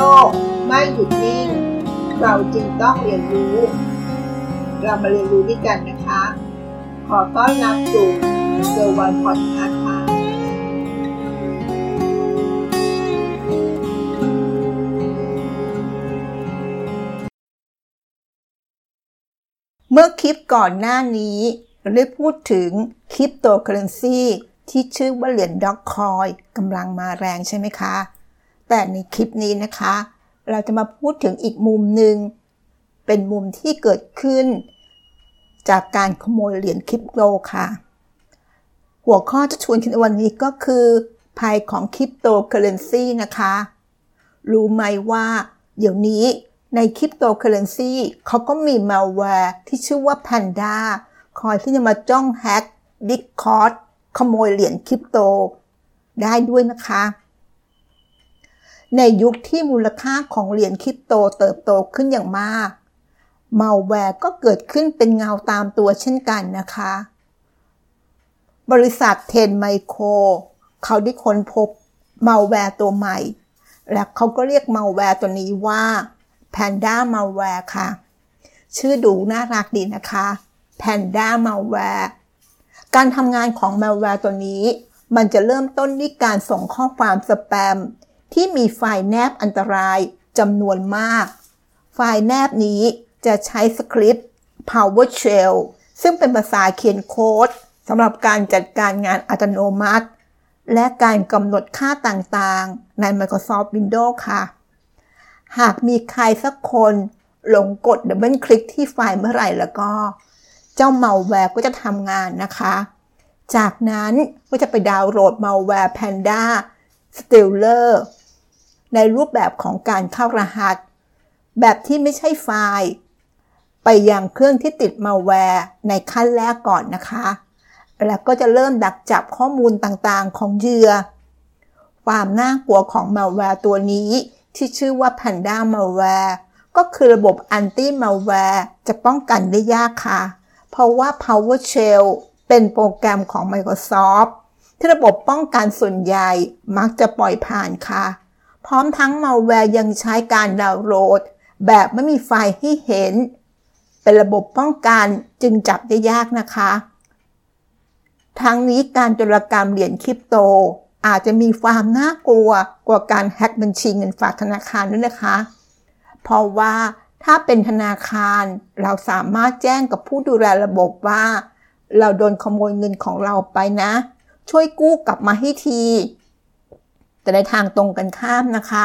ลกไม่หยุดนิ่ง เราจึงต้องเรียนรู้ เรามาเรียนรู้ด้วยกันนะคะ ขอต้อนรับสู่เซอร์วันพอดคาส์ค่ะเมื่อคลิปก่อนหน้านี้เราได้พูดถึงคริปโตเคอเรนซีที่ชื่อว่าเหรียญ Dogecoinกำลังมาแรงใช่ไหมคะ แต่ในคลิปนี้นะคะ เราจะมาพูดถึงอีกมุมหนึ่ง เป็นมุมที่เกิดขึ้น จากการขโมยเหรียญคริปโตค่ะ หัวข้อจะชวนคิดวันนี้ก็คือภัยของคริปโตเคอเรนซีนะคะ รู้ไหมว่า เดี๋ยวนี้ในคริปโตเคอเรนซีเขาก็มีมาแวร์ที่ชื่อว่า Panda คอยที่จะมาจ้องแฮกDiscord ขโมยเหรียญคริปโต ได้ด้วยนะคะ ในยุคที่มูลค่าของเหรียญคริปโตเติบโตขึ้นอย่างมากมาแวร์ก็เกิดขึ้นเป็นเงาตามตัวเช่นกันนะคะ บริษัท Trend Micro เขาได้ค้นพบมาแวร์ตัวใหม่ และเขาก็เรียกมาแวร์ตัวนี้ว่า Panda Malware ค่ะ ชื่อดูน่ารักดีนะคะ Panda Malware การทำงานของ malware ตัวนี้ มันจะเริ่มต้นด้วยการส่งข้อความสแปม ที่มีไฟล์แนบอันตรายจำนวนมาก ไฟล์แนบนี้จะใช้สคริปต์ PowerShell ซึ่งเป็นภาษาเขียนโค้ดสำหรับการจัดการงานอัตโนมัติ และการกำหนดค่าต่างๆ ใน Microsoft Windows ค่ะ หากมีใครสักคนหลงกด double click ที่ไฟล์เมื่อไหร่แล้วก็ เจ้าเมาแวร์ก็จะทำงานนะคะ จากนั้นก็จะไปดาวน์โหลด malware Panda Stealer ในรูปแบบของการเข้ารหัส แบบที่ไม่ใช่ไฟล์ ไปยังเครื่องที่ติดมาแวร์ในขั้นแรกก่อนนะคะ แล้วก็จะเริ่มดักจับข้อมูลต่างๆของเหยื่อ ความน่ากลัวของมาแวร์ตัวนี้ที่ชื่อว่า Panda Malware ก็คือระบบ Anti Malware จะป้องกันได้ยากค่ะ เพราะว่า PowerShell เป็นโปรแกรมของ Microsoft ที่ระบบป้องกันส่วนใหญ่มักจะปล่อยผ่านค่ะ ร้อมทั้ง malware ยังใช้การดาวน์โหลด แบบไม่มีไฟล์ให้เห็น เป็นระบบป้องกันจึงจับได้ยากนะคะ ทั้งนี้การจรกรรมเหรียญคริปโต อาจจะมีความน่ากลัวกว่าการแฮ็กบัญชีเงินฝากธนาคารด้วยนะคะ เพราะว่าถ้าเป็นธนาคารเราสามารถแจ้งกับผู้ดูแลระบบว่า เราโดนขโมยเงินของเราไปนะ ช่วยกู้กลับมาให้ที แต่ในทางตรงกันข้ามนะคะ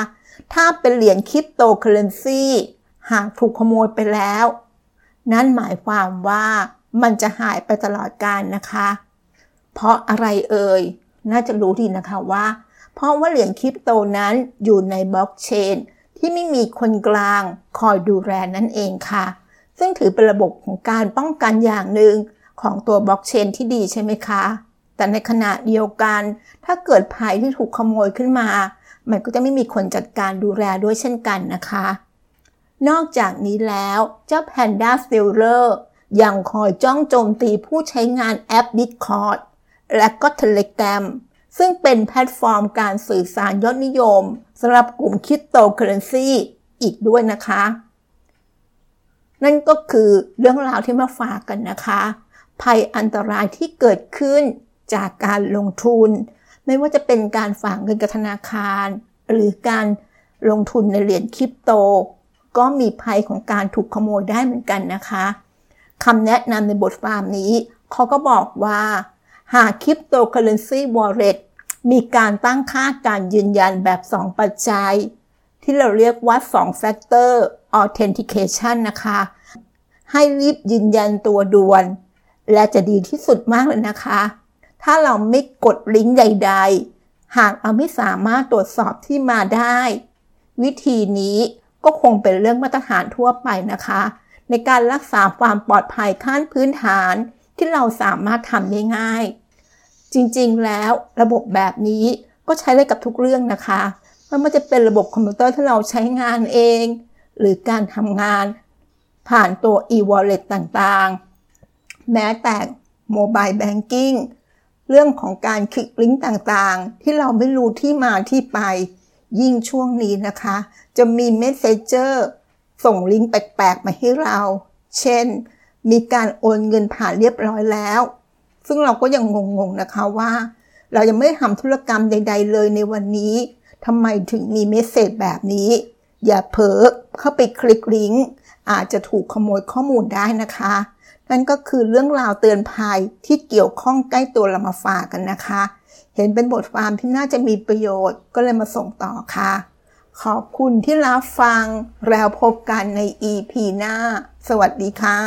ถ้าเป็นเหรียญคริปโตเคอเรนซีหากถูกขโมยไปแล้ว นั่นหมายความว่ามันจะหายไปตลอดกาลนะคะ เพราะอะไรเอ่ย น่าจะรู้ดีนะคะว่า เพราะว่าเหรียญคริปโตนั้นอยู่ในบล็อกเชนที่ไม่มีคนกลางคอยดูแลนั่นเองค่ะ ซึ่งถือเป็นระบบของการป้องกันอย่างหนึ่งของตัวบล็อกเชนที่ดีใช่ไหมคะ แต่ในขณะเดียวกัน ถ้าเกิดภัยที่ถูกขโมยขึ้นมา มันก็จะไม่มีคนจัดการดูแลด้วยเช่นกันนะคะ นอกจากนี้แล้วเจ้า Panda Stealer ยังคอยจ้องโจมตีผู้ใช้งานแอป Discord และก็ Telegram ซึ่งเป็นแพลตฟอร์มการสื่อสารยอดนิยมสำหรับกลุ่มคริปโตเคอเรนซีอีกด้วยนะคะ นั่นก็คือเรื่องราวที่มาฝากกันนะคะ ภัยอันตรายที่เกิดขึ้น จากการลงทุน ไม่ว่าจะเป็นการฝากเงินกับธนาคาร หรือการลงทุนในเหรียญคริปโต ก็มีภัยของการถูกขโมยได้เหมือนกันนะคะคำแนะนำในบทความนี้ เขาก็บอกว่า หากคริปโตเคอเรนซี wallet มีการตั้งค่าการยืนยันแบบ 2 ปัจจัย ที่เราเรียกว่า 2 Factor Authentication นะคะ ให้รีบยืนยันตัวด่วน และจะดีที่สุดมากเลยนะคะ ถ้าเราไม่กดลิงก์ใด ๆ หากเราไม่สามารถตรวจสอบที่มาได้ วิธีนี้ก็คงเป็นเรื่องมาตรฐานทั่วไปนะคะ ในการรักษาความปลอดภัยขั้นพื้นฐานที่เราสามารถทำได้ง่าย จริงๆ แล้วระบบแบบนี้ก็ใช้ได้กับทุกเรื่องนะคะไม่ว่าจะเป็นระบบคอมพิวเตอร์ที่เราใช้งานเอง หรือการทำงานผ่านตัว e-wallet ต่างๆ แม้แต่ mobile banking เรื่องของการคลิกลิงก์ต่างๆ ที่เราไม่รู้ที่มาที่ไป ยิ่งช่วงนี้นะคะ จะมี messenger ส่งลิงก์แปลกๆ มาให้เรา เช่น มีการโอนเงินผ่านเรียบร้อยแล้ว ซึ่งเราก็ยังงงๆนะคะว่า เรายังไม่ทำธุรกรรมใด ๆ เลยในวันนี้ทำไมถึงมี message แบบนี้ อย่าเผลอเข้าไปคลิกลิงก์อาจจะถูกขโมยข้อมูลได้นะคะ นั่นก็คือเรื่องราวเตือนภัยที่เกี่ยวข้องใกล้ตัวเรามาฝากกันนะคะ เห็นเป็นบทความที่น่าจะมีประโยชน์ก็เลยมาส่งต่อค่ะ ขอบคุณที่รับฟังแล้วพบกันใน EP หน้า สวัสดีค่ะ